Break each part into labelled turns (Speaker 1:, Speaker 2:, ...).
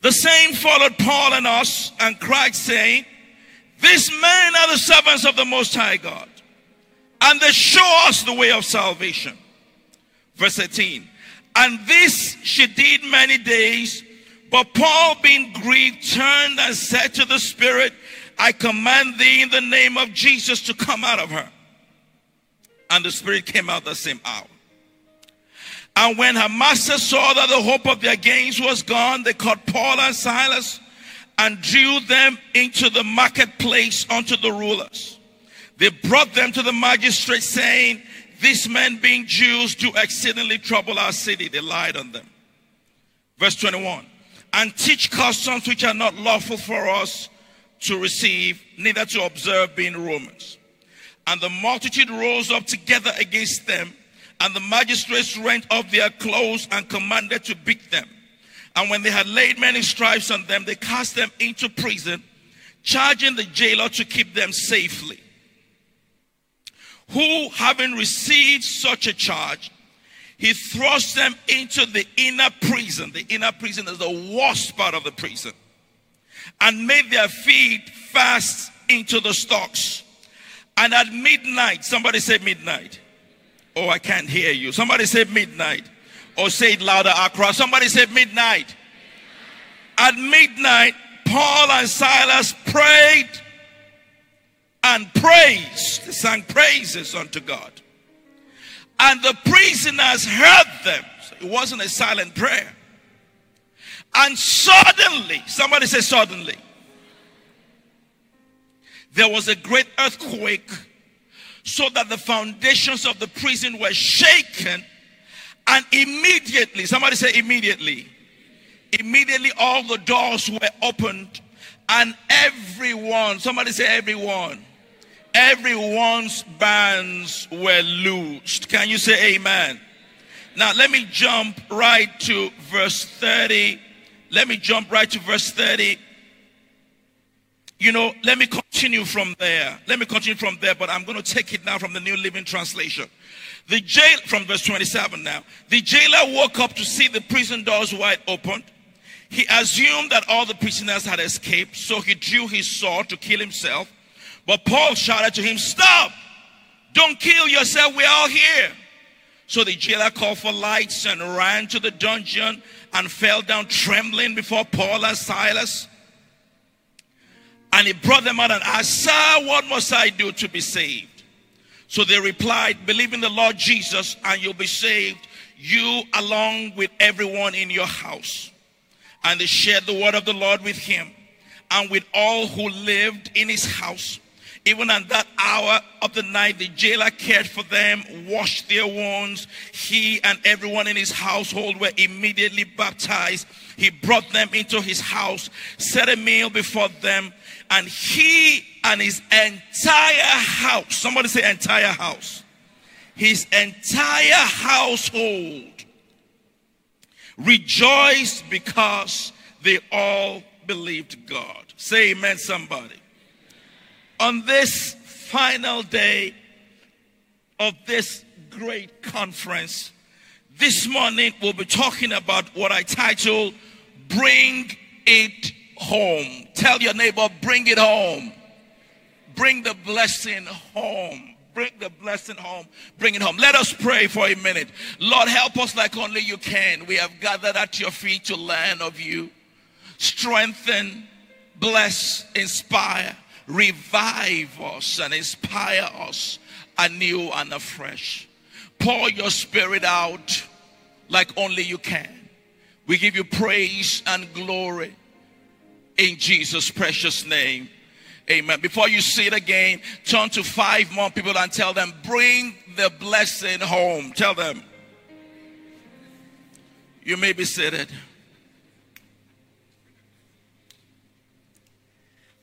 Speaker 1: The same followed Paul and us and cried, saying, These men are the servants of the Most High God, and they show us the way of salvation. Verse 18. And this she did many days, but Paul, being grieved, turned and said to the Spirit, I command thee in the name of Jesus to come out of her. And the Spirit came out the same hour. And when her saw that the hope of their gains was gone, they caught Paul and Silas and drew them into the marketplace unto the rulers. They brought them to the magistrate, saying, These men, being Jews, do exceedingly trouble our city. They lied on them. Verse 21 And teach customs which are not lawful for us to receive, neither to observe, being Romans. And the multitude rose up together against them and the magistrates rent off their clothes and commanded to beat them. And when they had laid many stripes on them, they cast them into prison, charging the jailer to keep them safely. Who, having received such a charge, he thrust them into the inner prison. The inner prison is the worst part of the prison. And made their feet fast into the stocks. And at midnight, somebody said midnight. Oh, I can't hear you. Somebody say midnight. Or say it louder, Accra. Somebody say midnight. At midnight, Paul and Silas prayed and praised. They sang praises unto God. And the prisoners heard them. So it wasn't a silent prayer. And suddenly, somebody say suddenly, there was a great earthquake so that the foundations of the prison were shaken and immediately somebody say immediately immediately all the doors were opened and everyone somebody say everyone everyone's bands were loosed. Can you say amen? Now let me jump right to verse 30 let me jump right to verse 30 you know, let me continue from there. Let me continue from there, but I'm going to take it now from the New Living Translation. The jail, from verse 27 now. The jailer woke up to see the prison doors wide open. He assumed that all the prisoners had escaped, so he drew his sword to kill himself. But Paul shouted to him, Stop! Don't kill yourself, we're all here. So the jailer called for lights and ran to the dungeon and fell down trembling before Paul and Silas. And he brought them out and asked, Sir, what must I do to be saved? So they replied, Believe in the Lord Jesus and you'll be saved, you along with everyone in your house. And they shared the word of the Lord with him and with all who lived in his house. Even at that hour of the night, the jailer cared for them, washed their wounds. He and everyone in his household were immediately baptized. He brought them into his house, set a meal before them, and he and his entire house, somebody say entire house, his entire household rejoiced because they all believed God. Say amen, somebody on this final day of this great conference, this morning we'll be talking about what I title Bring It Home. Tell your neighbor, bring it home. Bring the blessing home. Bring the blessing home. Bring it home. Let us pray for a minute. Lord, help us like only you can. We have gathered at your feet to learn of you. Strengthen, bless, inspire revive us and inspire us anew and afresh. Pour your spirit out like only you can. We give you praise and glory in Jesus' precious name. Amen. Before you see it again, turn to five more people and tell them, bring the blessing home. Tell them. You may be seated.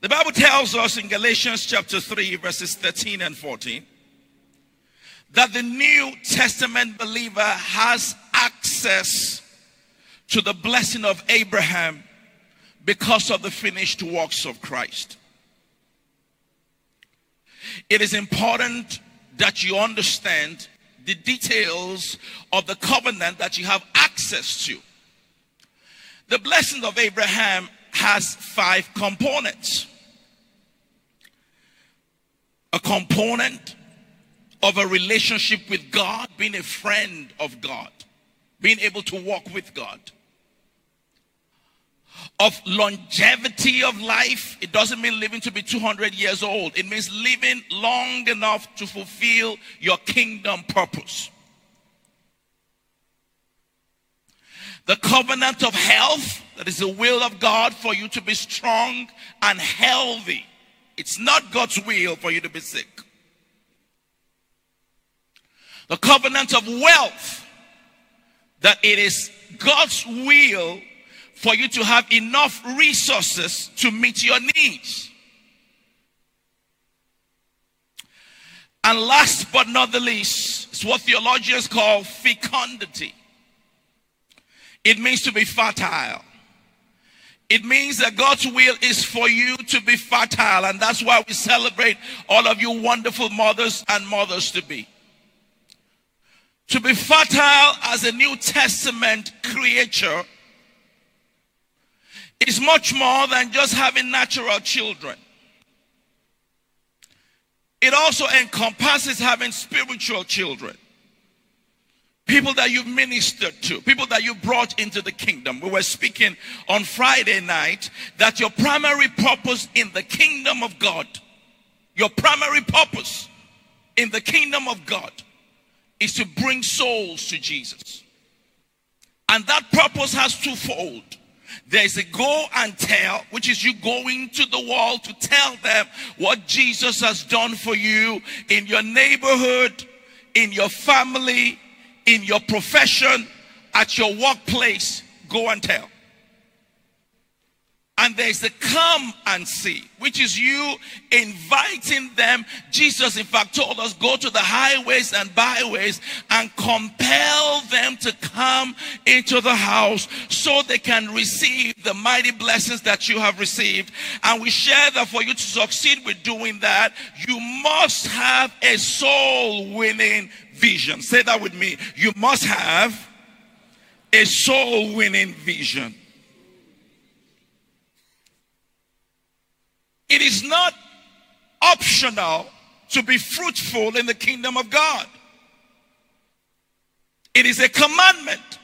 Speaker 1: The Bible tells us in Galatians chapter 3, verses 13 and 14, that the New Testament believer has access to the blessing of Abraham because of the finished works of Christ. It is important that you understand the details of the covenant that you have access to. The blessing of Abraham has five components. A component of a relationship with God, being a friend of God, being able to walk with God. Of longevity of life, it doesn't mean living to be 200 years old. It means living long enough to fulfill your kingdom purpose. The covenant of health, that is the will of God for you to be strong and healthy. It's not God's will for you to be sick. The covenant of wealth, that it is God's will for you to have enough resources to meet your needs. And last but not the least, it's what theologians call fecundity. It means to be fertile. It means that God's will is for you to be fertile, and that's why we celebrate all of you wonderful mothers and mothers to be. To be fertile as a New Testament creature is much more than just having natural children. It also encompasses having spiritual children. People that you've ministered to, people that you brought into the kingdom. We were speaking on Friday night that your primary purpose in the kingdom of God, your primary purpose in the kingdom of God is to bring souls to Jesus. And that purpose has twofold. There's a go and tell, which is you going to the world to tell them what Jesus has done for you in your neighborhood, in your family, in your profession, at your workplace, go and tell. And there's the come and see, which is you inviting them. Jesus, in fact, told us go to the highways and byways and compel them to come into the house so they can receive the mighty blessings that you have received. And we share that for you to succeed with doing that, you must have a soul winning vision. Say that with me. You must have a soul winning vision. It is not optional to be fruitful in the kingdom of God. It is a commandment.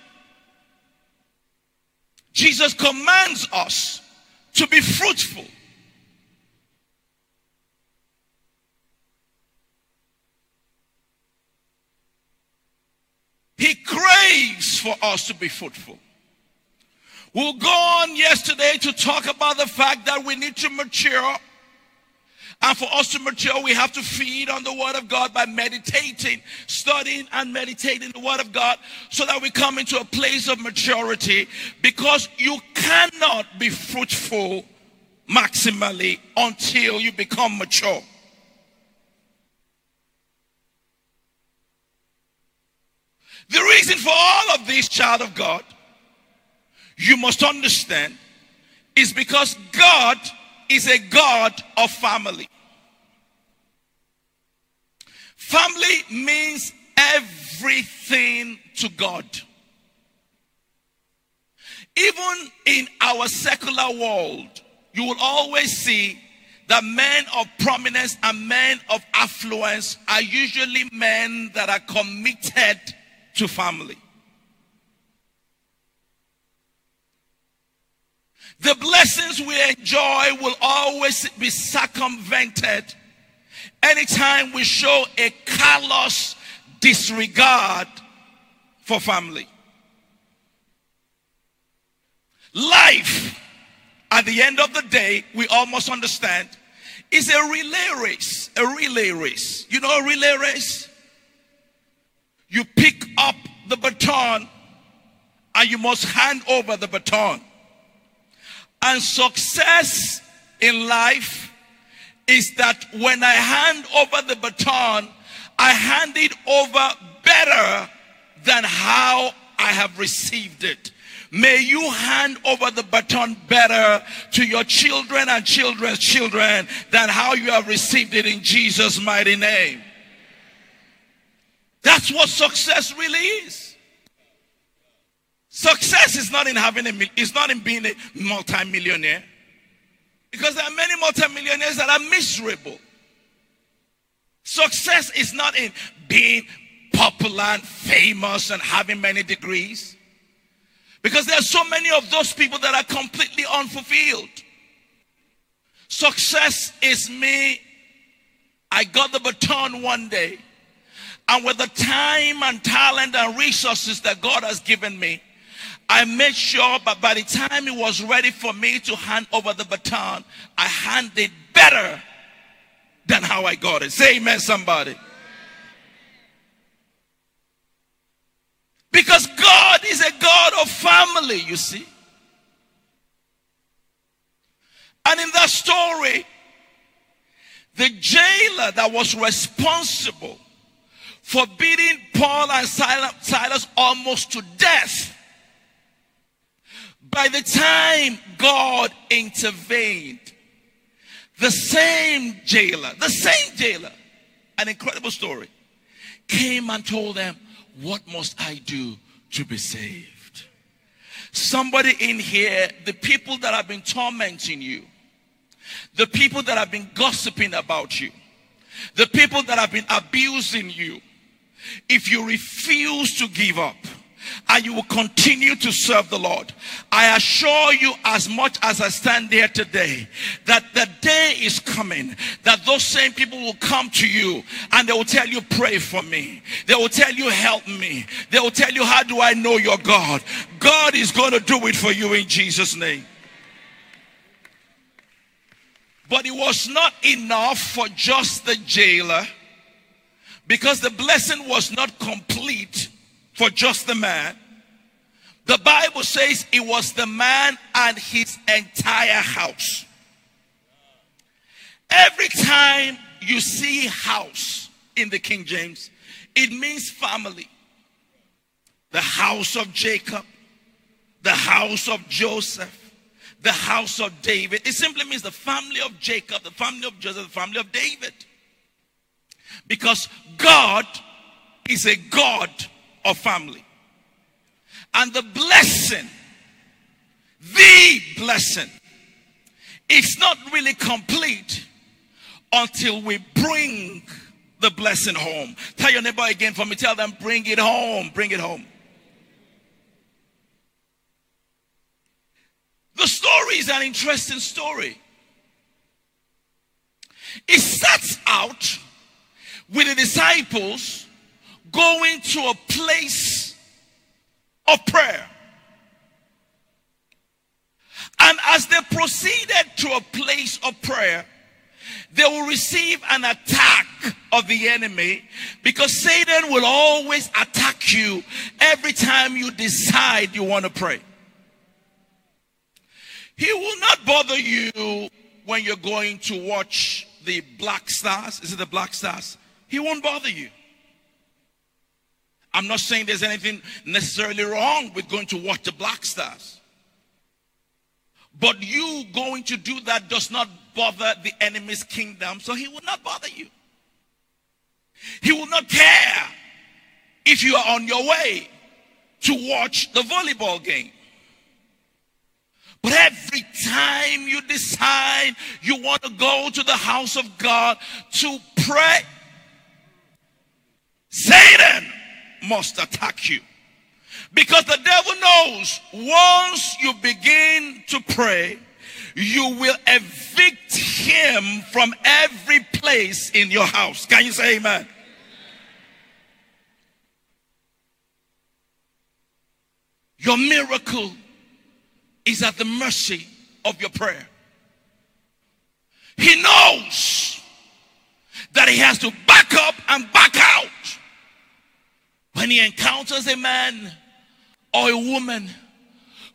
Speaker 1: Jesus commands us to be fruitful. He craves for us to be fruitful. We'll go on yesterday to talk about the fact that we need to mature. And for us to mature, we have to feed on the Word of God by meditating, studying, and meditating the Word of God so that we come into a place of maturity because you cannot be fruitful maximally until you become mature. The reason for all of this, child of God, you must understand, is because God is a God of family. Family means everything to God. Even in our secular world, you will always see that men of prominence and men of affluence are usually men that are committed to family. The blessings we enjoy will always be circumvented anytime we show a callous disregard for family. Life, at the end of the day, we almost understand, is a relay race. A relay race. You know a relay race? you pick up the baton and you must hand over the baton. And success in life is that when I hand over the baton, I hand it over better than how I have received it. May you hand over the baton better to your children and children's children than how you have received it in Jesus' mighty name. That's what success really is. Success is not in having a, it's not in being a multimillionaire. Because there are many multimillionaires that are miserable. Success is not in being popular and famous and having many degrees. Because there are so many of those people that are completely unfulfilled. Success is me. I got the baton one day. And with the time and talent and resources that God has given me, I made sure that by the time it was ready for me to hand over the baton, I handed better than how I got it. Say amen, somebody. Because God is a God of family, you see. And in that story, the jailer that was responsible for beating Paul and Silas almost to death, by the time God intervened, the same jailer, the same jailer, an incredible story, came and told them, What must I do to be saved? Somebody in here, the people that have been tormenting you, the people that have been gossiping about you, the people that have been abusing you, if you refuse to give up, and you will continue to serve the Lord. I assure you, as much as I stand there today, that the day is coming that those same people will come to you and they will tell you, Pray for me. They will tell you, Help me. They will tell you, How do I know your God? God is going to do it for you in Jesus' name. But it was not enough for just the jailer because the blessing was not complete for just the man. The Bible says it was the man and his entire house. Every time you see house in the King James, it means family. The house of Jacob, the house of Joseph, the house of David. It simply means the family of Jacob, the family of Joseph, the family of David. Because God is a God family. And the blessing, the blessing, is not really complete until we bring the blessing home. Tell your neighbor again for me. Tell them, bring it home. Bring it home. The story is an interesting story. It starts out with the disciples going to a place of prayer. And as they proceeded to a place of prayer, they will receive an attack of the enemy because Satan will always attack you every time you decide you want to pray. He will not bother you when you're going to watch the Black Stars. Is it the Black Stars? He won't bother you. I'm not saying there's anything necessarily wrong with going to watch the Black Stars. But you going to do that does not bother the enemy's kingdom, so he will not bother you. He will not care if you are on your way to watch the volleyball game. But every time you decide you want to go to the house of God to pray, Satan must attack you. Because the devil knows once you begin to pray, you will evict him from every place in your house. Can you say amen? Your miracle is at the mercy of your prayer. He knows that he has to back up and back out when he encounters a man or a woman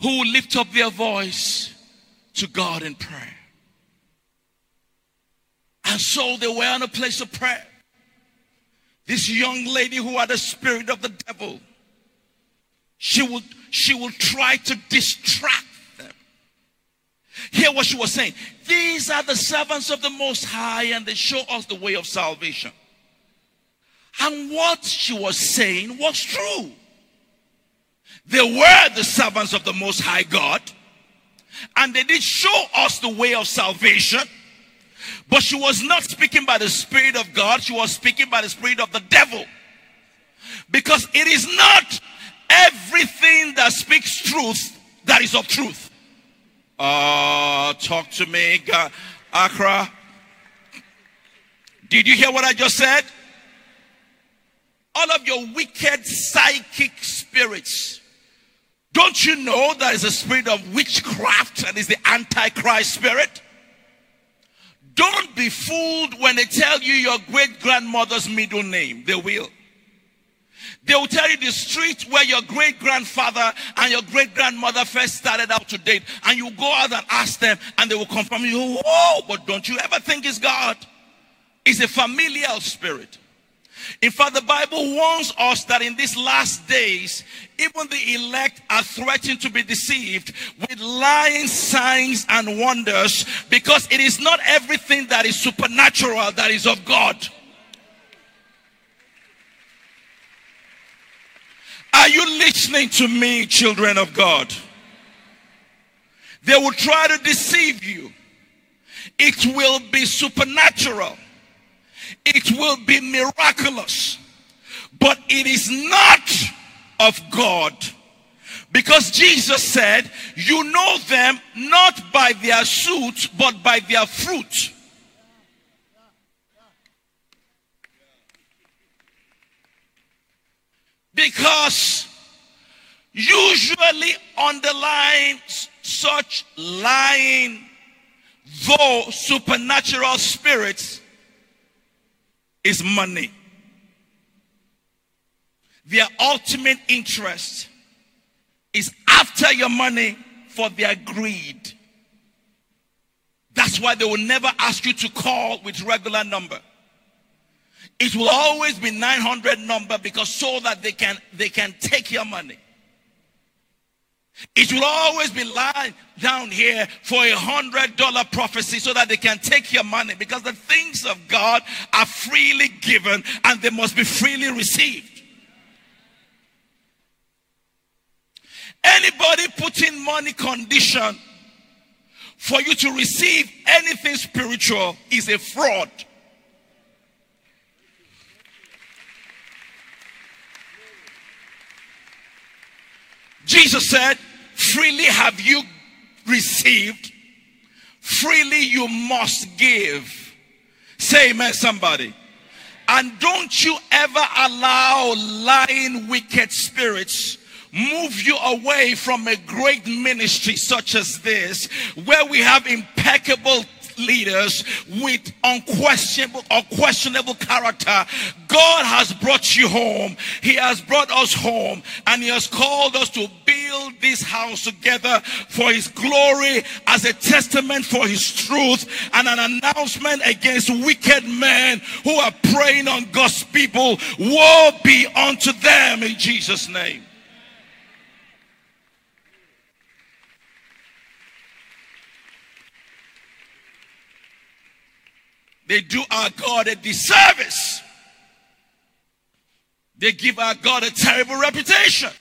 Speaker 1: who lift up their voice to God in prayer. And so they were in a place of prayer. This young lady who had the spirit of the devil, she will, she will try to distract them. Hear what she was saying. These are the servants of the Most High, and they show us the way of salvation. And what she was saying was true. They were the servants of the Most High God. And they did show us the way of salvation. But she was not speaking by the Spirit of God. She was speaking by the Spirit of the devil. Because it is not everything that speaks truth that is of truth. Uh, talk to me, God. Accra. Did you hear what I just said? All of your wicked psychic spirits. Don't you know there is a spirit of witchcraft and is the antichrist spirit? Don't be fooled when they tell you your great grandmother's middle name. They will. They will tell you the street where your great grandfather and your great grandmother first started out to date. And you go out and ask them, and they will confirm you. Whoa, but don't you ever think it's God? It's a familial spirit. In fact, the Bible warns us that in these last days, even the elect are threatened to be deceived with lying signs and wonders because it is not everything that is supernatural that is of God. Are you listening to me, children of God? They will try to deceive you. It will be supernatural. It will be miraculous. But it is not of God. Because Jesus said, You know them not by their suit, but by their fruit. Because usually underlying such lying, though supernatural spirits, is money. Their ultimate interest is after your money for their greed. That's why they will never ask you to call with regular number. It will always be 900 number because so that they can they can take your money. It will always be lying down here for a hundred dollar prophecy so that they can take your money because the things of God are freely given and they must be freely received. Anybody putting money condition for you to receive anything spiritual is a fraud. Jesus said, freely have you received, freely you must give. Say amen, somebody. And don't you ever allow lying, wicked spirits move you away from a great ministry such as this, where we have impeccable leaders with unquestionable or questionable character. God has brought you home. He has brought us home and he has called us to build this house together for his glory as a testament for his truth and an announcement against wicked men who are preying on God's people. Woe be unto them in Jesus' name. They do our God a disservice. They give our God a terrible reputation.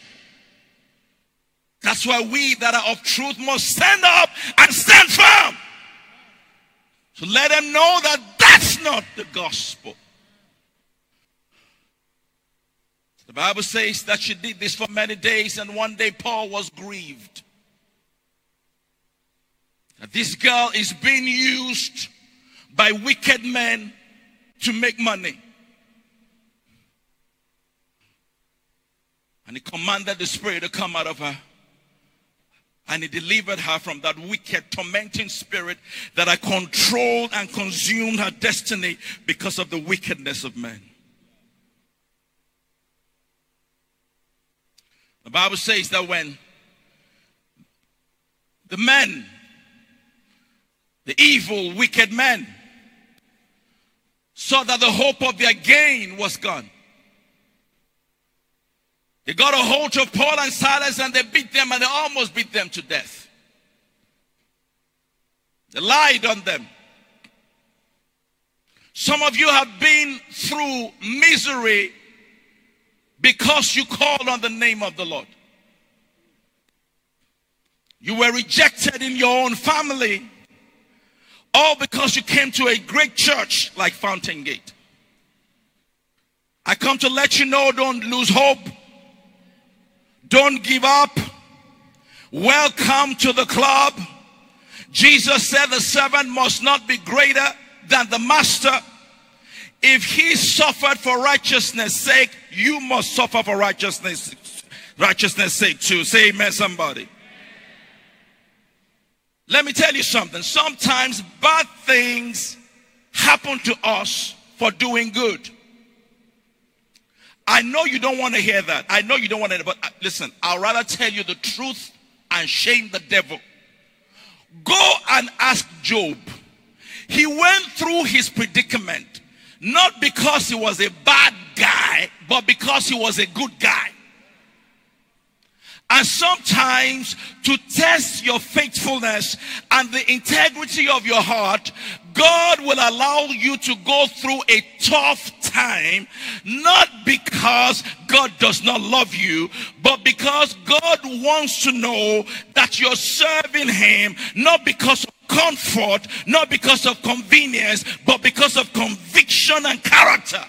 Speaker 1: That's why we that are of truth must stand up and stand firm. So let them know that that's not the gospel. The Bible says that she did this for many days, and one day Paul was grieved. That this girl is being used by wicked men to make money. And he commanded the spirit to come out of her. And he delivered her from that wicked, tormenting spirit that had controlled and consumed her destiny because of the wickedness of men. The Bible says that when the men, the evil, wicked men, saw that the hope of their gain was gone. They got a hold of Paul and Silas and they beat them and they almost beat them to death. They lied on them. Some of you have been through misery because you called on the name of the Lord. You were rejected in your own family. All because you came to a great church like Fountain Gate. I come to let you know don't lose hope. Don't give up. Welcome to the club. Jesus said the servant must not be greater than the master. If he suffered for righteousness' sake, you must suffer for righteousness righteousness' sake too. Say amen, somebody. Let me tell you something. Sometimes bad things happen to us for doing good. I know you don't want to hear that. I know you don't want to, but uh, listen, I'll rather tell you the truth and shame the devil. Go and ask Job. He went through his predicament not because he was a bad guy, but because he was a good guy. And sometimes to test your faithfulness and the integrity of your heart, God will allow you to go through a tough time, not because God does not love you, but because God wants to know that you're serving Him, not because of comfort, not because of convenience, but because of conviction and character.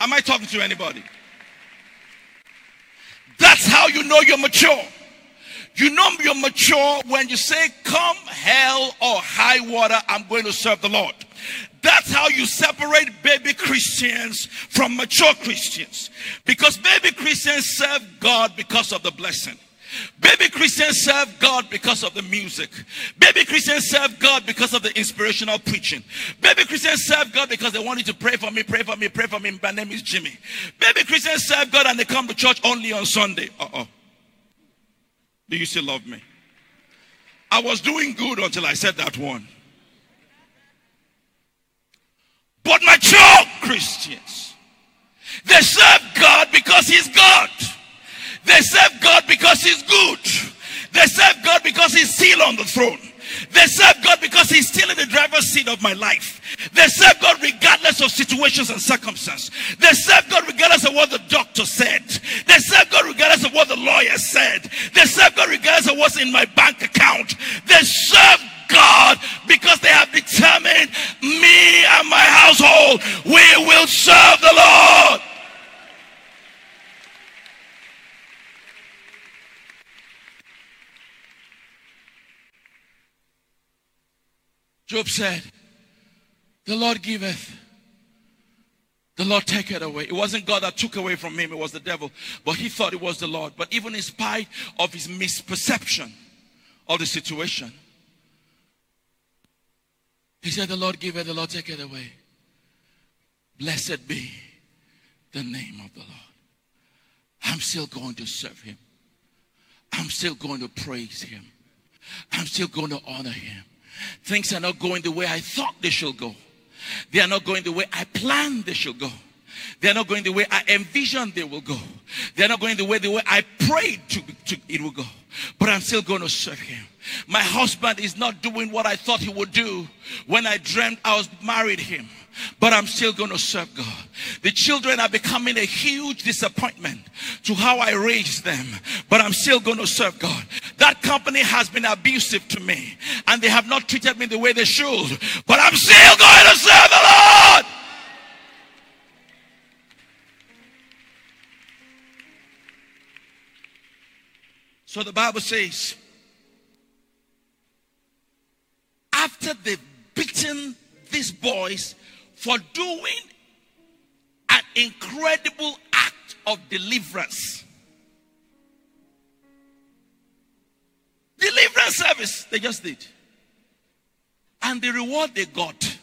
Speaker 1: Am I talking to anybody? How you know you're mature. You know you're mature when you say, Come hell or high water, I'm going to serve the Lord. That's how you separate baby Christians from mature Christians. Because baby Christians serve God because of the blessing. Baby Christians serve God because of the music. Baby Christians serve God because of the inspirational preaching. Baby Christians serve God because they want you to pray for me, pray for me, pray for me. My name is Jimmy. Baby Christians serve God and they come to church only on Sunday. Uh oh. Do you still love me? I was doing good until I said that one. But mature Christians, they serve God because He's God. They serve God because He's good. They serve God because He's still on the throne. They serve God because He's still in the driver's seat of my life. They serve God regardless of situations and circumstances. They serve God regardless of what the doctor said. They serve God regardless of what the lawyer said. They serve God regardless of what's in my bank account. They serve God because they have determined me and my household, we will serve the Lord. Job said, The Lord giveth, the Lord taketh away. It wasn't God that took away from him, it was the devil. But he thought it was the Lord. But even in spite of his misperception of the situation, he said, The Lord giveth, the Lord taketh away. Blessed be the name of the Lord. I'm still going to serve him. I'm still going to praise him. I'm still going to honor him. Things are not going the way I thought they should go. They are not going the way I planned they should go. They are not going the way I envisioned they will go. They are not going the way the way I prayed to, to it will go. But I'm still going to serve him. My husband is not doing what I thought he would do when I dreamed I was married him but I'm still going to serve God. The children are becoming a huge disappointment to how I raised them, but I'm still going to serve God. That company has been abusive to me and they have not treated me the way they should, but I'm still going to serve the Lord. So the Bible says, after they've beaten these boys for doing an incredible act of deliverance. Deliverance service they just did. And the reward they got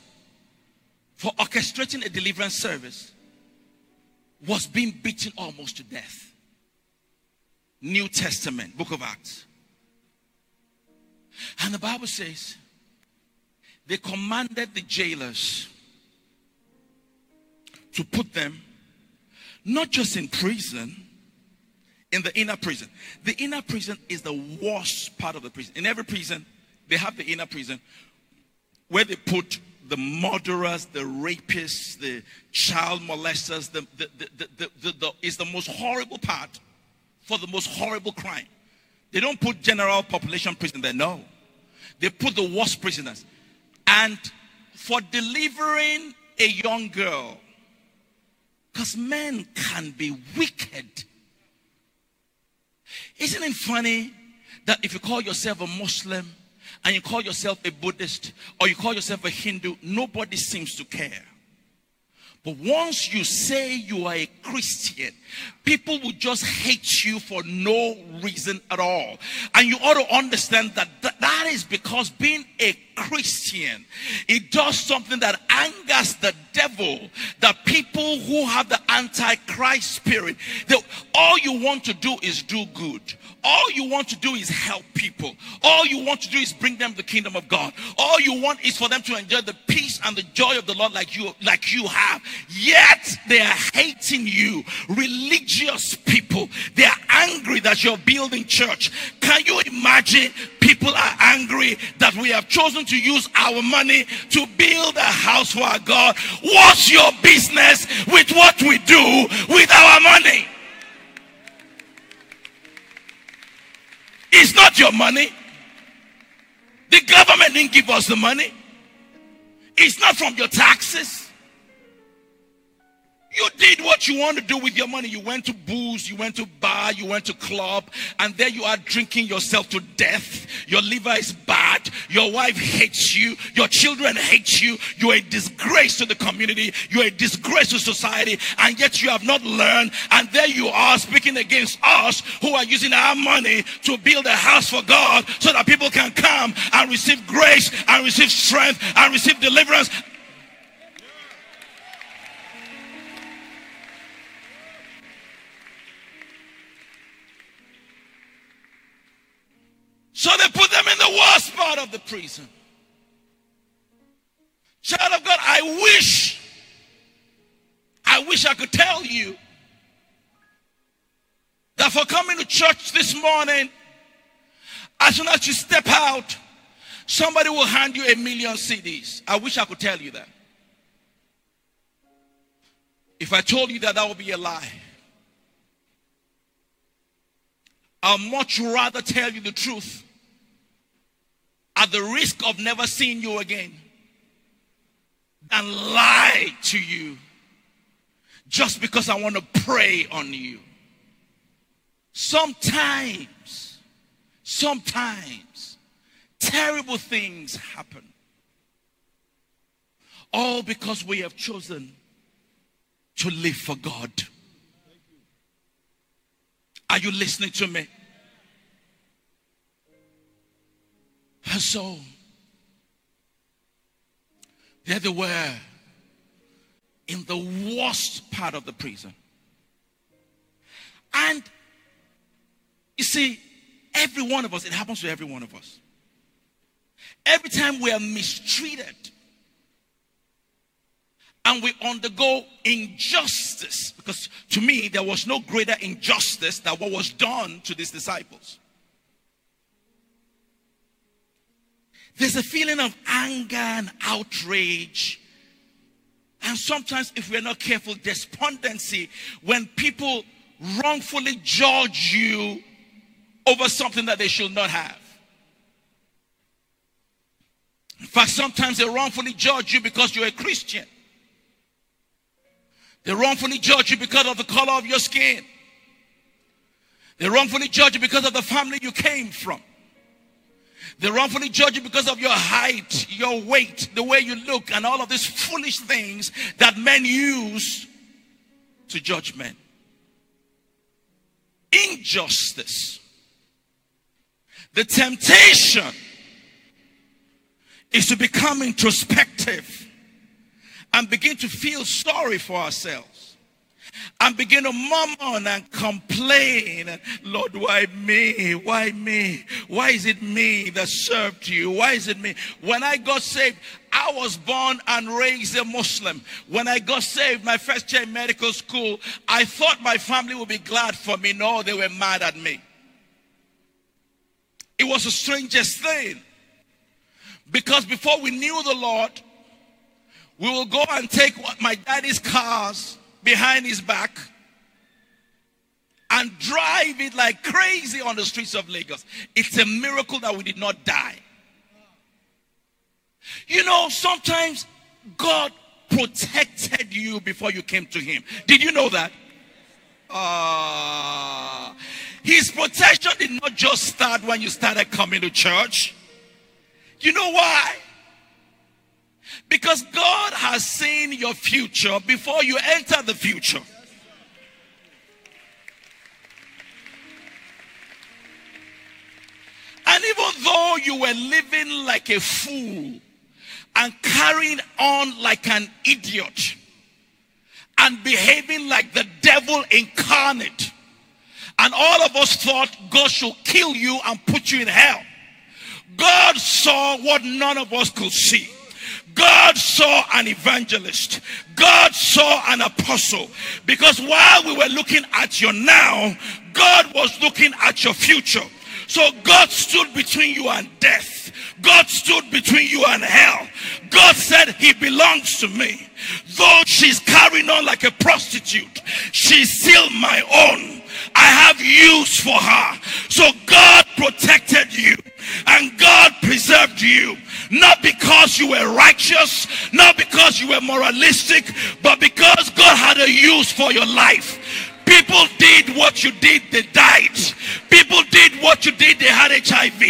Speaker 1: for orchestrating a deliverance service was being beaten almost to death. New Testament, book of Acts. And the Bible says they commanded the jailers to put them not just in prison, in the inner prison. The inner prison is the worst part of the prison. In every prison, they have the inner prison where they put the murderers, the rapists, the child molesters. The, the, the, the, the, is the most horrible part for the most horrible crime. They don't put general population prison there. No. They put the worst prisoners. And for delivering a young girl, because men can be wicked. Isn't it funny that if you call yourself a Muslim and you call yourself a Buddhist or you call yourself a Hindu, nobody seems to care. But once you say you are a Christian, people will just hate you for no reason at all. And you ought to understand that th- that is because being a Christian, it does something that angers the devil. the people who have the antichrist spirit, that all you want to do is do good. All you want to do is help people. All you want to do is bring them the kingdom of God. All you want is for them to enjoy the peace and the joy of the Lord like you like you have. Yet they are hating you. Religious people. They are angry that you're building church. Can you imagine people are angry that we have chosen to use our money to build a house for our God? What's your business with what we do with our money? It's not your money. The government didn't give us the money. It's not from your taxes. You did what you want to do with your money. You went to booze, you went to bar, you went to club, and there you are drinking yourself to death. Your liver is bad. Your wife hates you. Your children hate you. You're a disgrace to the community. You're a disgrace to society, and yet you have not learned. And there you are speaking against us who are using our money to build a house for God so that people can come and receive grace and receive strength and receive deliverance So they put them in the worst part of the prison. Child of God, I wish, I wish I could tell you that for coming to church this morning, as soon as you step out, somebody will hand you a million cedis. I wish I could tell you that. If I told you that, that would be a lie. I'd much rather tell you the truth at the risk of never seeing you again and lie to you just because I want to prey on you. Sometimes, sometimes, terrible things happen. All because we have chosen to live for God. Are you listening to me? And so, there they were in the worst part of the prison. And you see, every one of us, it happens to every one of us. Every time we are mistreated and we undergo injustice, because to me, there was no greater injustice than what was done to these disciples. There's a feeling of anger and outrage. And sometimes, if we're not careful, despondency when people wrongfully judge you over something that they should not have. In fact, sometimes they wrongfully judge you because you're a Christian. They wrongfully judge you because of the color of your skin. They wrongfully judge you because of the family you came from. They wrongfully judge you because of your height, your weight, the way you look, and all of these foolish things that men use to judge men. Injustice. The temptation is to become introspective and begin to feel sorry for ourselves and begin to murmur and complain. Lord, why me? Why me? Why is it me that served you? Why is it me? When I got saved, I was born and raised a Muslim. When I got saved, my first year in medical school, I thought my family would be glad for me. No, they were mad at me. It was the strangest thing. Because before we knew the Lord, we will go and take my daddy's cars behind his back and drive it like crazy on the streets of Lagos. It's a miracle that we did not die. You know, sometimes God protected you before you came to Him. Did you know that? Uh, his protection did not just start when you started coming to church. You know why? Because God has seen your future before you enter the future. And even though you were living like a fool and carrying on like an idiot and behaving like the devil incarnate, and all of us thought God should kill you and put you in hell. God saw what none of us could see. God saw an evangelist. God saw an apostle. Because while we were looking at your now, God was looking at your future. So God stood between you and death. God stood between you and hell. God said, He belongs to me. Though she's carrying on like a prostitute, she's still my own. I have use for her. So God protected you and God preserved you. Not because you were righteous, not because you were moralistic, but because God had a use for your life. People did what you did, they died. People did what you did, they had HIV.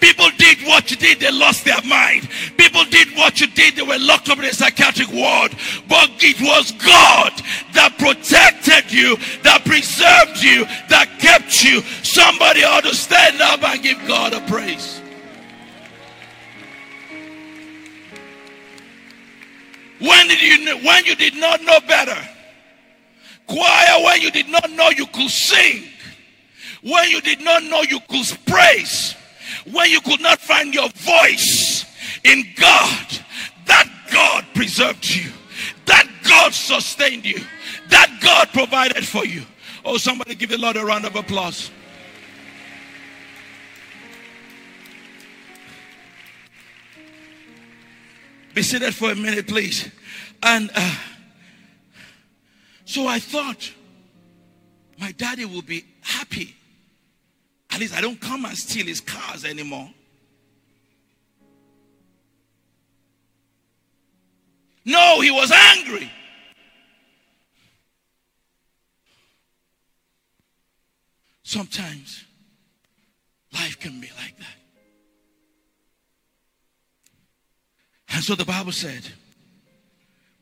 Speaker 1: People did what you did, they lost their mind. People did what you did, they were locked up in a psychiatric ward. But it was God that protected you, that preserved you, that kept you. Somebody ought to stand up and give God a praise. When did you when you did not know better? Choir when you did not know you could sing. When you did not know you could praise. When you could not find your voice in God. That God preserved you. That God sustained you. That God provided for you. Oh, somebody give the Lord a round of applause. Be seated for a minute, please. And uh, so I thought my daddy will be happy. At least I don't come and steal his cars anymore. No, he was angry. Sometimes life can be like that. And so the Bible said,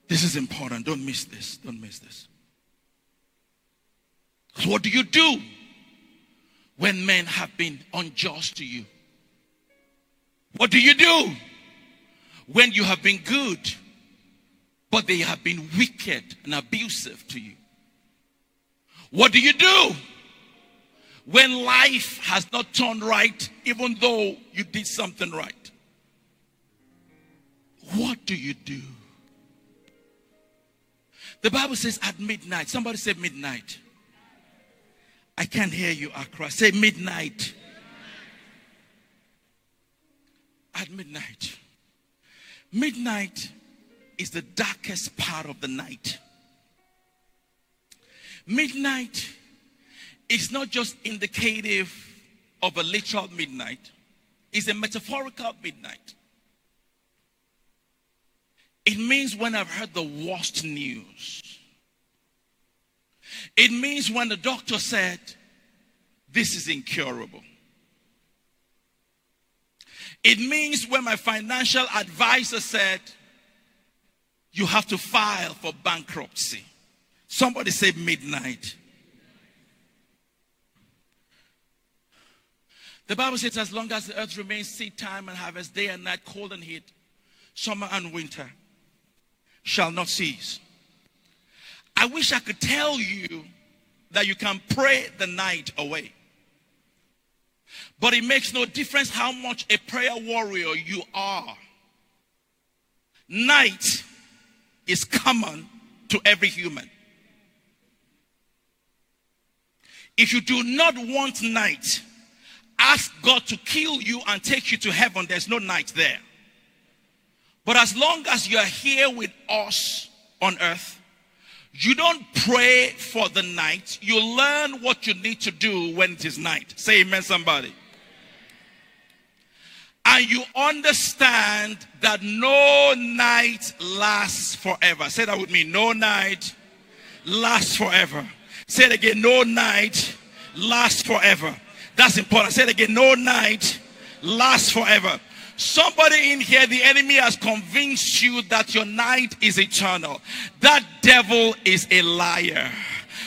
Speaker 1: this is important. Don't miss this. Don't miss this. So what do you do when men have been unjust to you? What do you do when you have been good, but they have been wicked and abusive to you? What do you do when life has not turned right, even though you did something right? What do you do? The Bible says at midnight. Somebody say midnight. I can't hear you, Accra. Say midnight. At midnight. Midnight is the darkest part of the night. Midnight is not just indicative of a literal midnight, it's a metaphorical midnight. It means when I've heard the worst news. It means when the doctor said, This is incurable. It means when my financial advisor said, You have to file for bankruptcy. Somebody say midnight. The Bible says, As long as the earth remains seed time and harvest, day and night, cold and heat, summer and winter shall not cease. I wish I could tell you that you can pray the night away. But it makes no difference how much a prayer warrior you are. Night is common to every human. If you do not want night, ask God to kill you and take you to heaven. There's no night there. But as long as you are here with us on earth, You don't pray for the night. You learn what you need to do when it is night. Say amen, somebody. And you understand that no night lasts forever. Say that with me. No night lasts forever. Say it again. No night lasts forever. That's important. Say it again. No night lasts forever. Somebody in here, the enemy has convinced you that your night is eternal. That devil is a liar.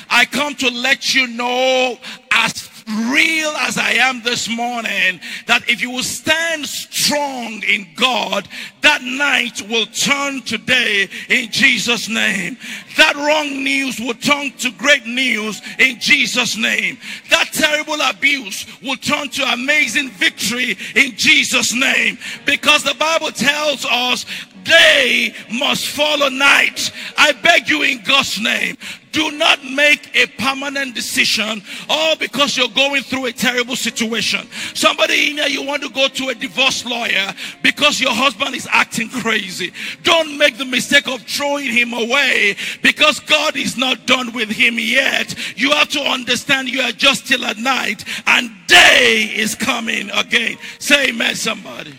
Speaker 1: I come to let you know as real as I am this morning that if you will stand strong in God, that night will turn today in Jesus' name. That wrong news will turn to great news in Jesus' name. That terrible abuse will turn to amazing victory in Jesus' name. Because the Bible tells us day must follow night. I beg you in God's name, do not make a permanent decision all because you're going through a terrible situation. Somebody in here, you want to go to a divorce lawyer because your husband is acting crazy. Don't make the mistake of throwing him away because God is not done with him yet. You have to understand you are just still at night and day is coming again. Say amen, somebody.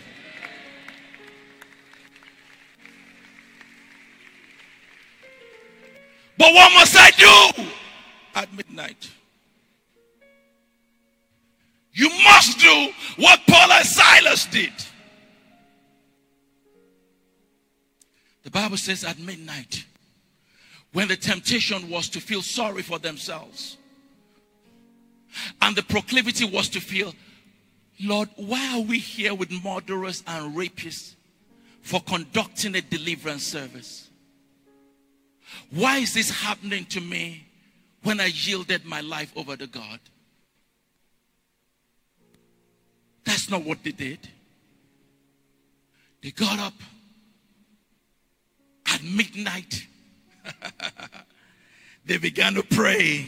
Speaker 1: But what must I do at midnight? You must do what Paul and Silas did. The Bible says at midnight, when the temptation was to feel sorry for themselves, and the proclivity was to feel, Lord, why are we here with murderers and rapists for conducting a deliverance service? Why is this happening to me when I yielded my life over to God? That's not what they did. They got up at midnight. they began to pray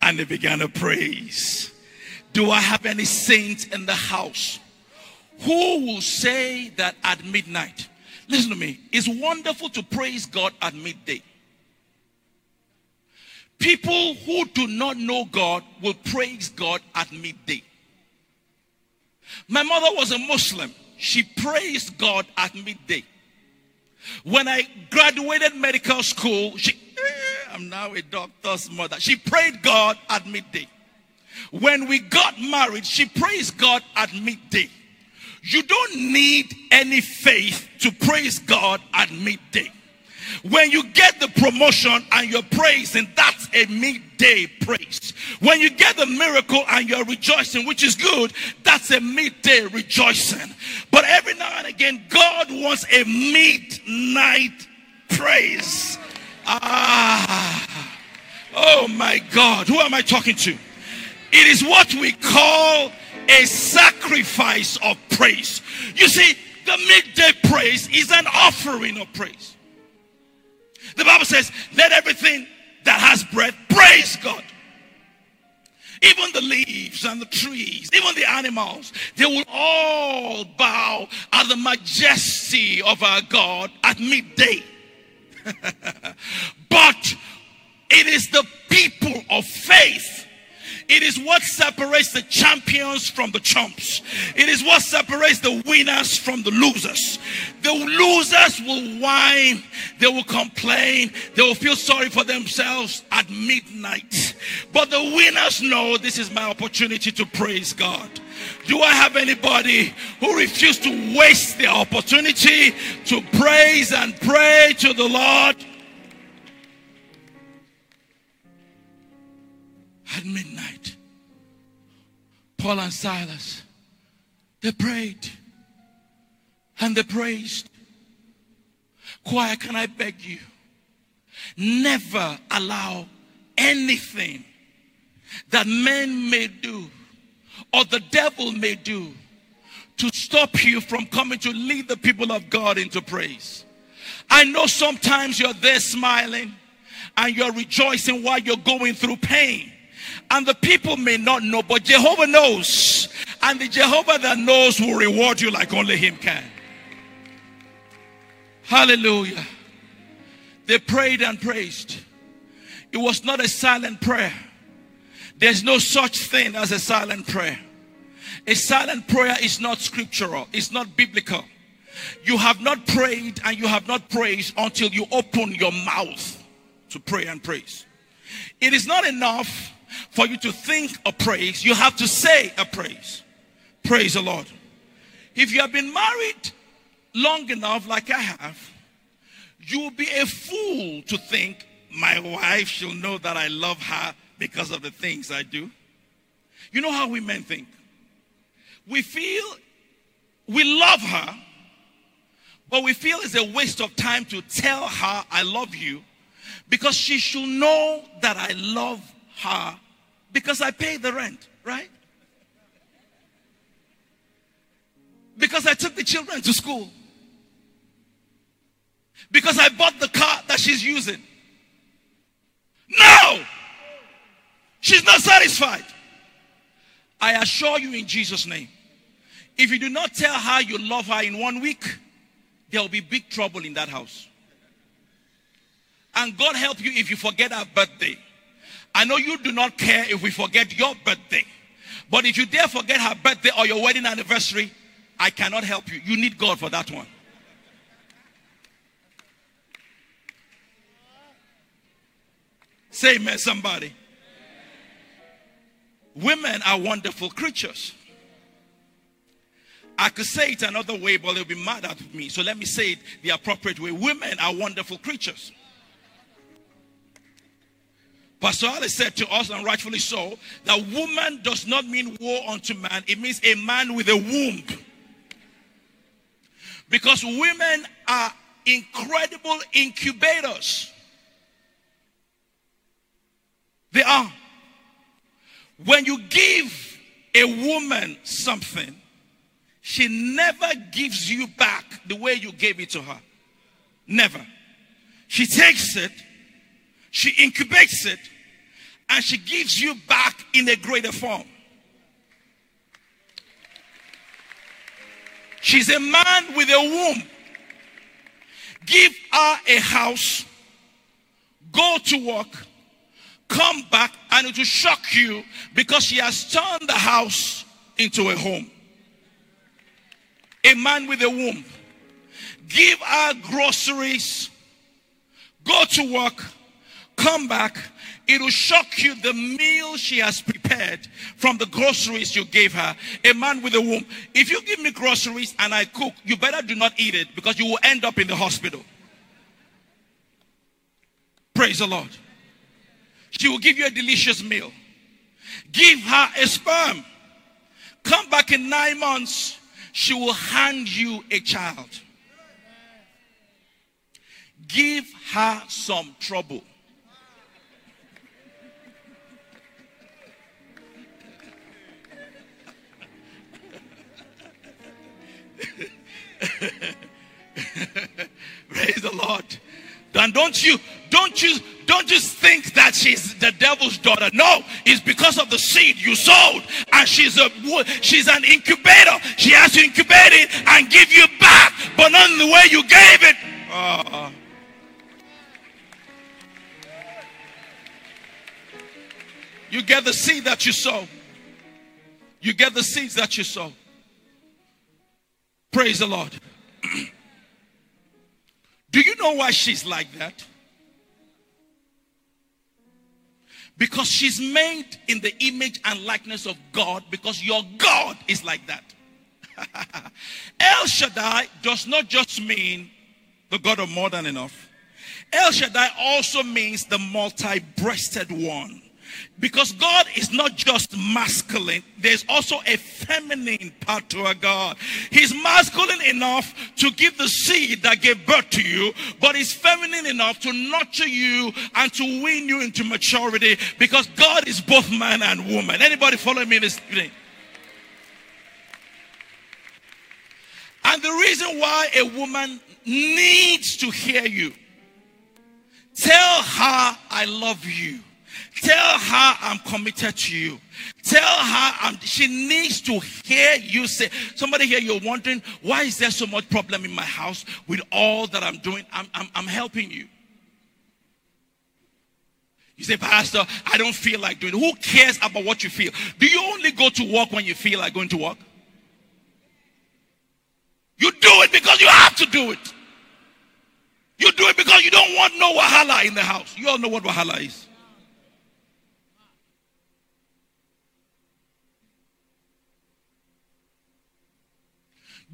Speaker 1: and they began to praise. Do I have any saints in the house who will say that at midnight Listen to me. It's wonderful to praise God at midday. People who do not know God will praise God at midday. My mother was a Muslim. She praised God at midday. When I graduated medical school, she, eh, I'm now a doctor's mother. She prayed God at midday. When we got married, she praised God at midday. You don't need any faith to praise God at midday. When you get the promotion and you're praising, that's a midday praise. When you get the miracle and you're rejoicing, which is good, that's a midday rejoicing. But every now and again, God wants a midnight praise. Ah, oh my God, who am I talking to? It is what we call a sacrifice of praise. You see, the midday praise is an offering of praise. The Bible says, let everything that has breath praise God. Even the leaves and the trees, even the animals, they will all bow at the majesty of our God at midday. but it is the people of faith it is what separates the champions from the chumps. It is what separates the winners from the losers. The losers will whine, they will complain, they will feel sorry for themselves at midnight. But the winners know this is my opportunity to praise God. Do I have anybody who refused to waste the opportunity to praise and pray to the Lord? At midnight. Paul and Silas, they prayed and they praised. Choir, can I beg you? Never allow anything that men may do or the devil may do to stop you from coming to lead the people of God into praise. I know sometimes you're there smiling and you're rejoicing while you're going through pain. And the people may not know, but Jehovah knows. And the Jehovah that knows will reward you like only Him can. Hallelujah. They prayed and praised. It was not a silent prayer. There's no such thing as a silent prayer. A silent prayer is not scriptural, it's not biblical. You have not prayed and you have not praised until you open your mouth to pray and praise. It is not enough for you to think a praise, you have to say a praise. Praise the Lord. If you have been married long enough, like I have, you will be a fool to think my wife shall know that I love her because of the things I do. You know how we men think. We feel we love her, but we feel it's a waste of time to tell her I love you because she should know that I love her because I pay the rent, right? Because I took the children to school. Because I bought the car that she's using. No! She's not satisfied. I assure you in Jesus' name. If you do not tell her you love her in one week, there will be big trouble in that house. And God help you if you forget her birthday. I know you do not care if we forget your birthday. But if you dare forget her birthday or your wedding anniversary, I cannot help you. You need God for that one. Say amen, somebody. Women are wonderful creatures. I could say it another way, but they'll be mad at me. So let me say it the appropriate way. Women are wonderful creatures. Pastor Ali said to us, and rightfully so, that woman does not mean war unto man, it means a man with a womb. Because women are incredible incubators. They are. When you give a woman something, she never gives you back the way you gave it to her. Never. She takes it, she incubates it, and she gives you back in a greater form. She's a man with a womb. Give her a house, go to work, come back, and it will shock you because she has turned the house into a home. A man with a womb. Give her groceries, go to work, come back, it will shock you the meal she has prepared from the groceries you gave her. A man with a womb. If you give me groceries and I cook, you better do not eat it because you will end up in the hospital. Praise the Lord. She will give you a delicious meal. Give her a sperm. Come back in nine months, she will hand you a child. Give her some trouble. Praise the Lord. And don't you, don't you, don't you think that she's the devil's daughter. No, it's because of the seed you sowed, and she's a she's an incubator. She has to incubate it and give you back, but not in the way you gave it. Uh, you get the seed that you sow. You get the seeds that you sow. Praise the Lord. Do you know why she's like that? Because she's made in the image and likeness of God, because your God is like that. El Shaddai does not just mean the God of more than enough. El Shaddai also means the multi breasted one. Because God is not just masculine, there's also a feminine part to our God. He's masculine enough to give the seed that gave birth to you, but he's feminine enough to nurture you and to win you into maturity because God is both man and woman. Anybody follow me in this evening? And the reason why a woman needs to hear you, tell her, I love you. Tell her I'm committed to you. Tell her I'm, she needs to hear you say. Somebody here, you're wondering, why is there so much problem in my house with all that I'm doing? I'm, I'm, I'm helping you. You say, Pastor, I don't feel like doing it. Who cares about what you feel? Do you only go to work when you feel like going to work? You do it because you have to do it. You do it because you don't want no wahala in the house. You all know what wahala is.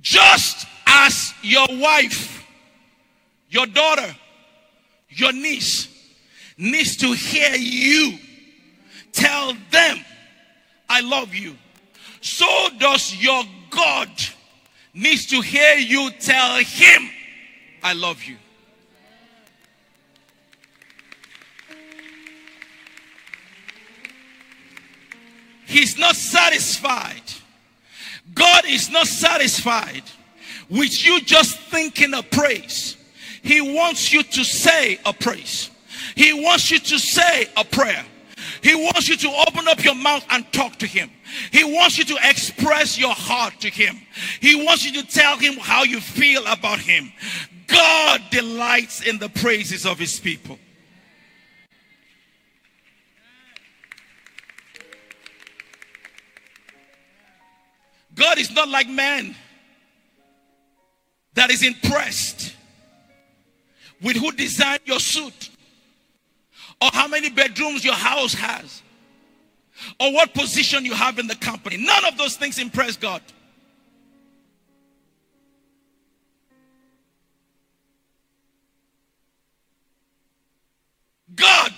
Speaker 1: Just as your wife, your daughter, your niece needs to hear you tell them, I love you. So does your God needs to hear you tell him, I love you. He's not satisfied God is not satisfied with you just thinking a praise. He wants you to say a praise. He wants you to say a prayer. He wants you to open up your mouth and talk to him. He wants you to express your heart to him. He wants you to tell him how you feel about him. God delights in the praises of his people. God is not like man that is impressed with who designed your suit or how many bedrooms your house has or what position you have in the company. None of those things impress God. God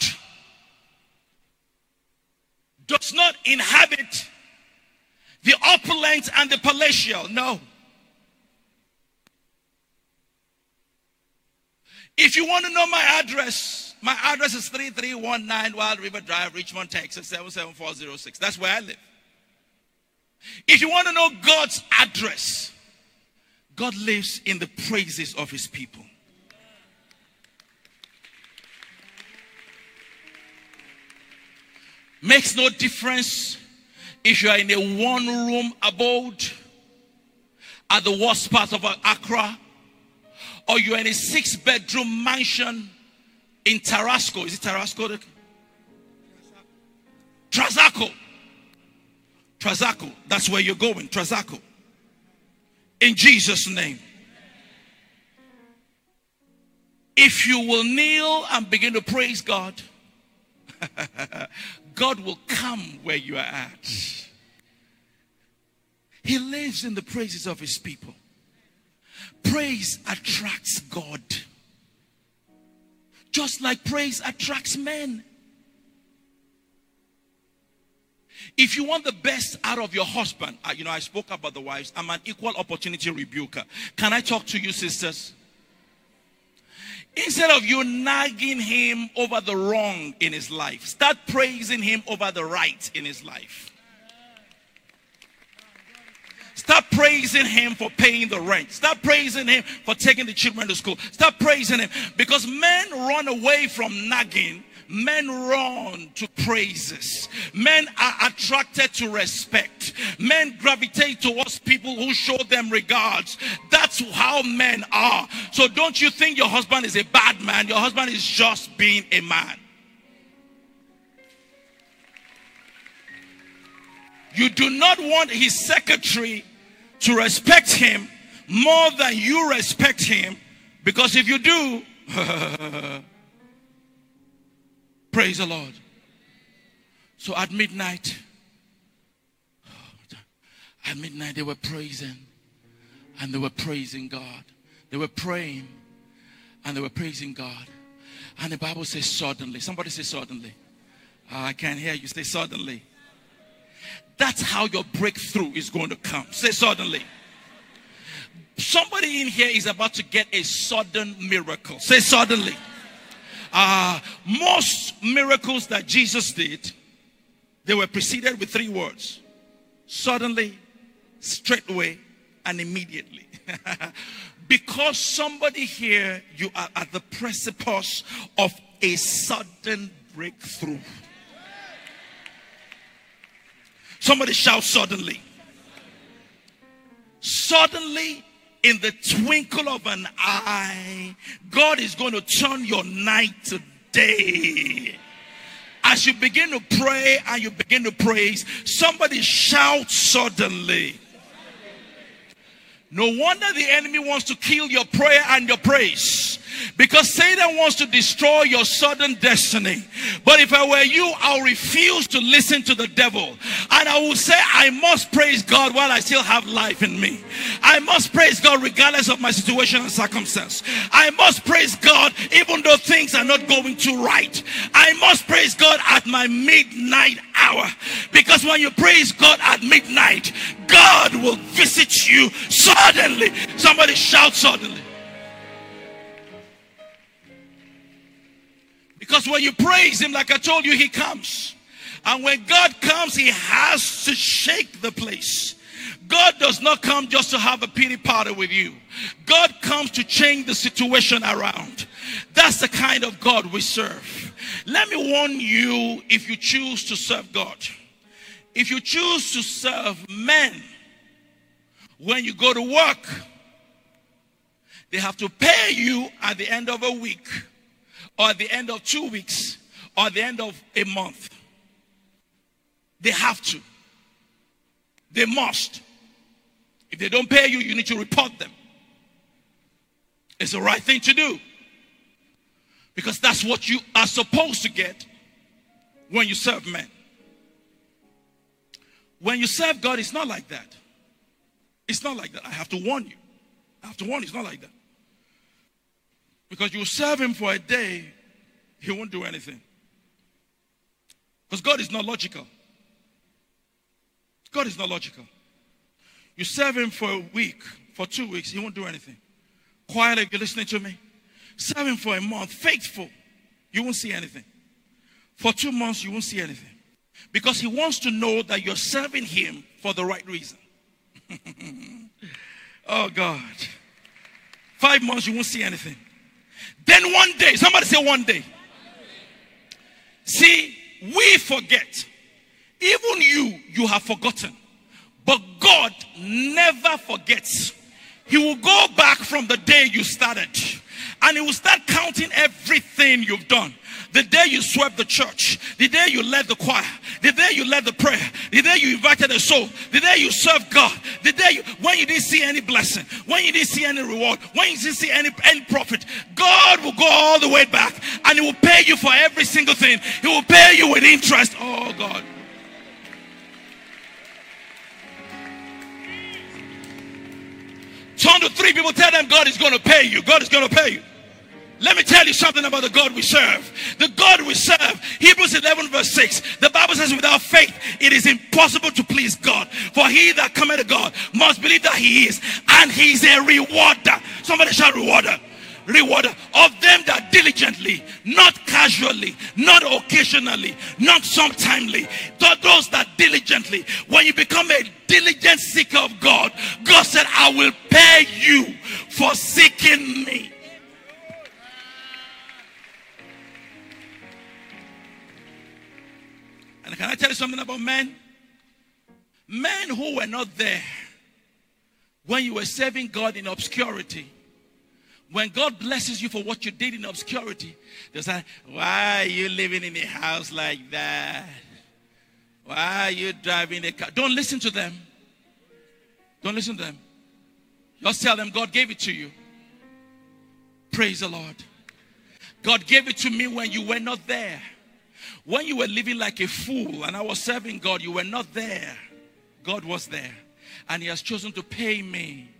Speaker 1: does not inhabit the opulent and the palatial. No. If you want to know my address, my address is 3319 Wild River Drive, Richmond, Texas 77406. That's where I live. If you want to know God's address, God lives in the praises of his people. Makes no difference if you are in a one room abode at the worst part of Accra, or you're in a six bedroom mansion in Tarasco, is it Tarasco? Trasacco. Trasacco. That's where you're going. Trasacco. In Jesus' name. If you will kneel and begin to praise God, God will come where you are at. He lives in the praises of his people. Praise attracts God. Just like praise attracts men. If you want the best out of your husband, uh, you know, I spoke about the wives. I'm an equal opportunity rebuker. Can I talk to you, sisters? Instead of you nagging him over the wrong in his life, start praising him over the right in his life. Start praising him for paying the rent. Start praising him for taking the children to school. Start praising him because men run away from nagging Men run to praises. Men are attracted to respect. Men gravitate towards people who show them regards. That's how men are. So don't you think your husband is a bad man? Your husband is just being a man. You do not want his secretary to respect him more than you respect him because if you do, Praise the Lord. So at midnight, at midnight, they were praising and they were praising God. They were praying and they were praising God. And the Bible says, suddenly. Somebody say, suddenly. Uh, I can't hear you. Say, suddenly. That's how your breakthrough is going to come. Say, suddenly. Somebody in here is about to get a sudden miracle. Say, suddenly. Uh, most miracles that Jesus did, they were preceded with three words suddenly, straightway, and immediately. because somebody here, you are at the precipice of a sudden breakthrough. Somebody shout suddenly. Suddenly, in the twinkle of an eye, God is going to turn your night to day. As you begin to pray and you begin to praise, somebody shout suddenly. No wonder the enemy wants to kill your prayer and your praise. Because Satan wants to destroy your sudden destiny. But if I were you, I'll refuse to listen to the devil. And I will say, I must praise God while I still have life in me. I must praise God regardless of my situation and circumstance. I must praise God even though things are not going too right. I must praise God at my midnight hour. Because when you praise God at midnight, God will visit you suddenly. Somebody shout suddenly. Because when you praise Him, like I told you, He comes. And when God comes, He has to shake the place. God does not come just to have a pity party with you. God comes to change the situation around. That's the kind of God we serve. Let me warn you if you choose to serve God. If you choose to serve men, when you go to work, they have to pay you at the end of a week or at the end of two weeks or at the end of a month. They have to. They must. If they don't pay you, you need to report them. It's the right thing to do. Because that's what you are supposed to get when you serve men. When you serve God, it's not like that. It's not like that. I have to warn you. I have to warn you, it's not like that. Because you serve him for a day, he won't do anything. Because God is not logical. God is not logical. You serve him for a week, for two weeks, he won't do anything. Quietly, you're listening to me. Serve him for a month, faithful, you won't see anything. For two months, you won't see anything. Because he wants to know that you're serving him for the right reason. oh, God. Five months, you won't see anything. Then one day, somebody say one day. See, we forget. Even you, you have forgotten. But God never forgets. He will go back from the day you started and He will start counting everything you've done. The day you swept the church, the day you led the choir, the day you led the prayer, the day you invited a soul, the day you served God, the day you, when you didn't see any blessing, when you didn't see any reward, when you didn't see any, any profit, God will go all the way back and He will pay you for every single thing. He will pay you with interest. Oh God. Turn to three people, tell them God is going to pay you. God is going to pay you. Let me tell you something about the God we serve. The God we serve, Hebrews 11, verse 6, the Bible says, without faith, it is impossible to please God. For he that cometh to God must believe that he is, and he's a rewarder. Somebody shout, rewarder. Rewarder of them that diligently, not casually, not occasionally, not sometimely, those that diligently. When you become a diligent seeker of God, God said, I will pay you for seeking me. And can I tell you something about men? Men who were not there when you were serving God in obscurity. When God blesses you for what you did in obscurity, they say, Why are you living in a house like that? Why are you driving a car? Don't listen to them. Don't listen to them. Just tell them God gave it to you. Praise the Lord. God gave it to me when you were not there. When you were living like a fool and I was serving God, you were not there. God was there. And He has chosen to pay me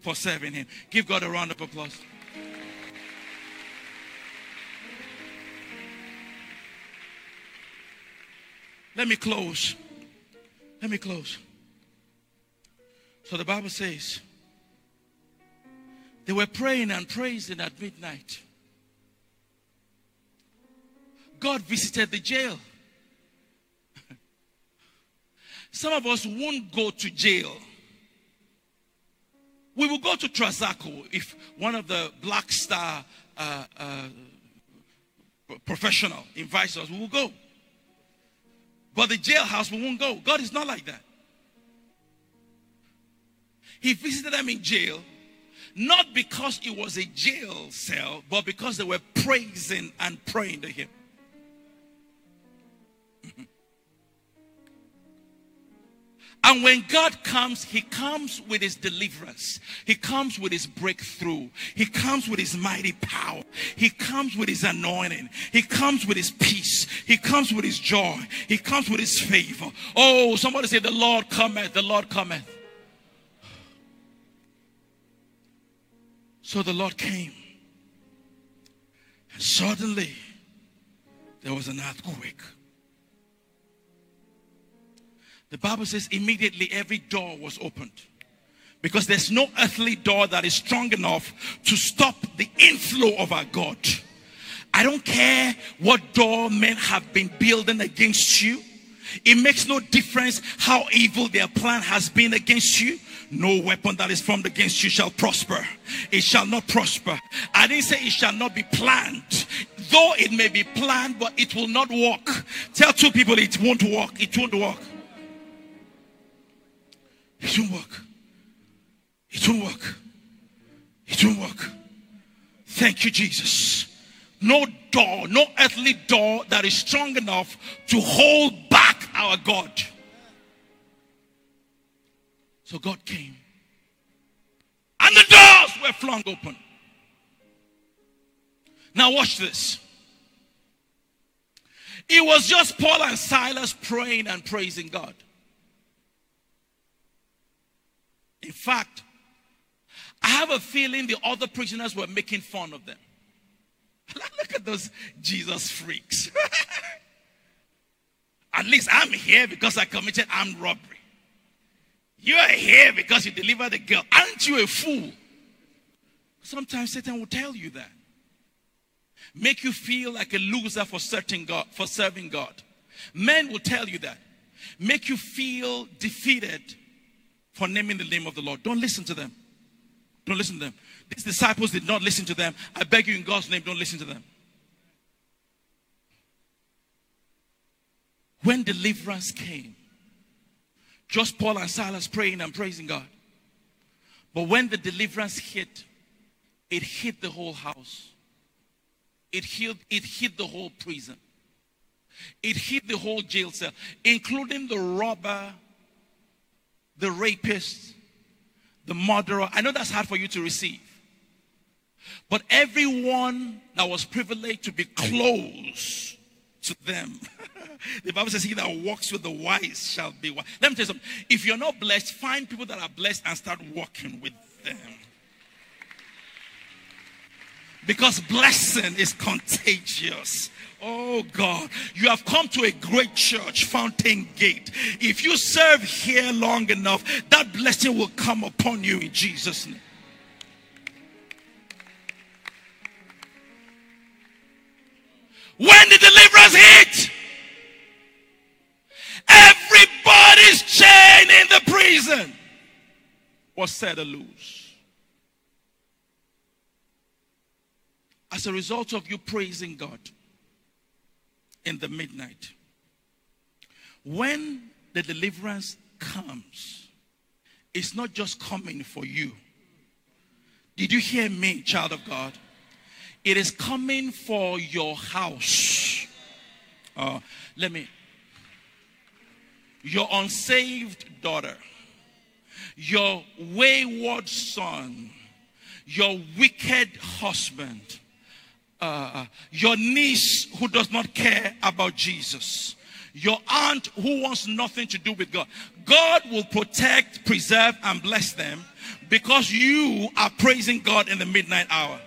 Speaker 1: for serving Him. Give God a round of applause. Let me close. Let me close. So the Bible says they were praying and praising at midnight. God visited the jail. Some of us won't go to jail. We will go to Trasacco if one of the Black Star uh, uh, professional invites us. We will go. But the jailhouse, we won't go. God is not like that. He visited them in jail, not because it was a jail cell, but because they were praising and praying to Him. And when God comes, He comes with His deliverance. He comes with His breakthrough. He comes with His mighty power. He comes with His anointing. He comes with His peace. He comes with His joy. He comes with His favor. Oh, somebody say, The Lord cometh. The Lord cometh. So the Lord came. And suddenly, there was an earthquake. The Bible says immediately every door was opened. Because there's no earthly door that is strong enough to stop the inflow of our God. I don't care what door men have been building against you. It makes no difference how evil their plan has been against you. No weapon that is formed against you shall prosper. It shall not prosper. I didn't say it shall not be planned. Though it may be planned, but it will not work. Tell two people it won't work. It won't work. It won't work. It won't work. It won't work. Thank you, Jesus. No door, no earthly door that is strong enough to hold back our God. So God came. And the doors were flung open. Now, watch this. It was just Paul and Silas praying and praising God. In fact, I have a feeling the other prisoners were making fun of them. Look at those Jesus freaks. at least I'm here because I committed armed robbery. You are here because you delivered the girl. Aren't you a fool? Sometimes Satan will tell you that. Make you feel like a loser for serving God, for serving God. Men will tell you that. Make you feel defeated for naming the name of the Lord. Don't listen to them. Don't listen to them. These disciples did not listen to them. I beg you in God's name, don't listen to them. When deliverance came, just Paul and Silas praying and praising God. But when the deliverance hit, it hit the whole house. It hit, it hit the whole prison. It hit the whole jail cell, including the robber the rapist, the murderer. I know that's hard for you to receive. But everyone that was privileged to be close to them. the Bible says, He that walks with the wise shall be wise. Let me tell you something. If you're not blessed, find people that are blessed and start walking with them. Because blessing is contagious. Oh God, you have come to a great church, Fountain Gate. If you serve here long enough, that blessing will come upon you in Jesus' name. When the deliverance hit, everybody's chain in the prison was set loose. As a result of you praising God in the midnight. When the deliverance comes, it's not just coming for you. Did you hear me, child of God? It is coming for your house. Uh, let me. Your unsaved daughter, your wayward son, your wicked husband, uh, your niece who does not care about Jesus, your aunt who wants nothing to do with God. God will protect, preserve, and bless them because you are praising God in the midnight hour.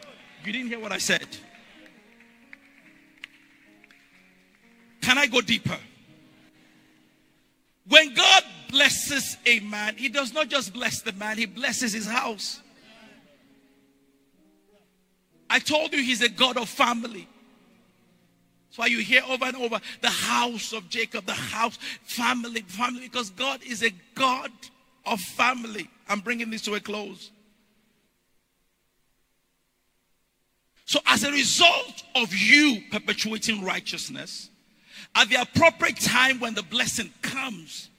Speaker 1: You didn't hear what I said. Can I go deeper? When God blesses a man, He does not just bless the man, He blesses his house. I told you he's a God of family. That's why you hear over and over the house of Jacob, the house, family, family, because God is a God of family. I'm bringing this to a close. So, as a result of you perpetuating righteousness, at the appropriate time when the blessing comes,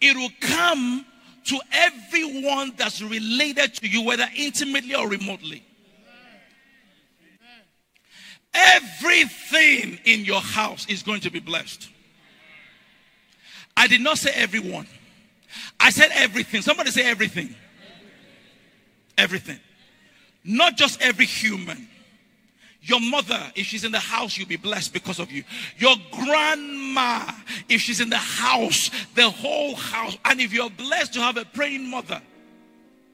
Speaker 1: it will come to everyone that's related to you, whether intimately or remotely. Everything in your house is going to be blessed. I did not say everyone. I said everything. Somebody say everything. Everything. Not just every human. Your mother, if she's in the house, you'll be blessed because of you. Your grandma, if she's in the house, the whole house. And if you're blessed to have a praying mother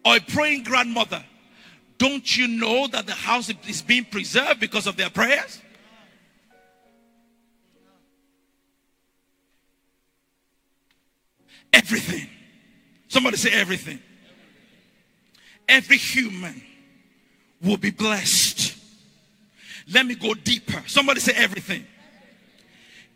Speaker 1: or a praying grandmother, don't you know that the house is being preserved because of their prayers? Everything. Somebody say everything. Every human will be blessed. Let me go deeper. Somebody say everything.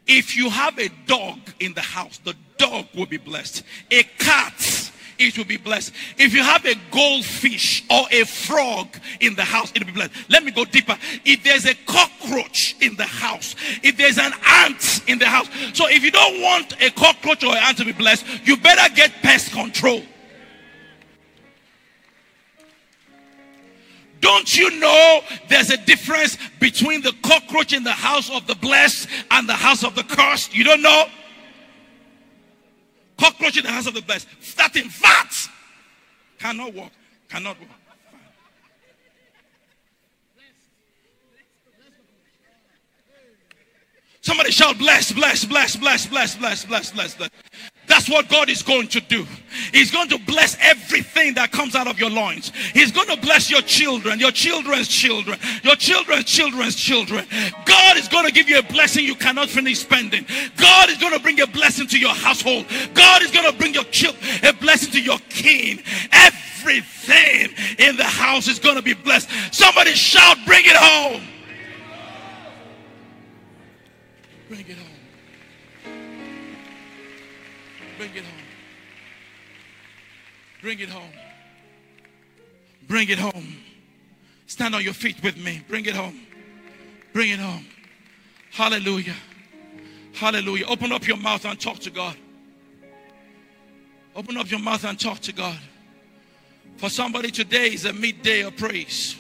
Speaker 1: If you have a dog in the house, the dog will be blessed. A cat, it will be blessed. If you have a goldfish or a frog in the house, it will be blessed. Let me go deeper. If there's a cockroach in the house, if there's an ant in the house, so if you don't want a cockroach or an ant to be blessed, you better get pest control. Don't you know there's a difference between the cockroach in the house of the blessed and the house of the cursed? You don't know? Cockroach in the house of the blessed, starting fat, cannot walk, cannot walk. Somebody shout, bless, bless, bless, bless, bless, bless, bless, bless. That's what God is going to do. He's going to bless everything that comes out of your loins. He's going to bless your children, your children's children, your children's children's children. God is going to give you a blessing you cannot finish spending. God is going to bring a blessing to your household. God is going to bring your child a blessing to your king. Everything in the house is going to be blessed. Somebody shout, bring it home. Bring it home. Bring it home. Bring it home. Bring it home. Stand on your feet with me. Bring it home. Bring it home. Hallelujah. Hallelujah. Open up your mouth and talk to God. Open up your mouth and talk to God. For somebody today is a midday of praise.